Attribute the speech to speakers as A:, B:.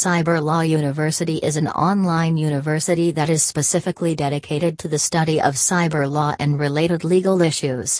A: Cyber Law University is an online university that is specifically dedicated to the study of cyber law and related legal issues.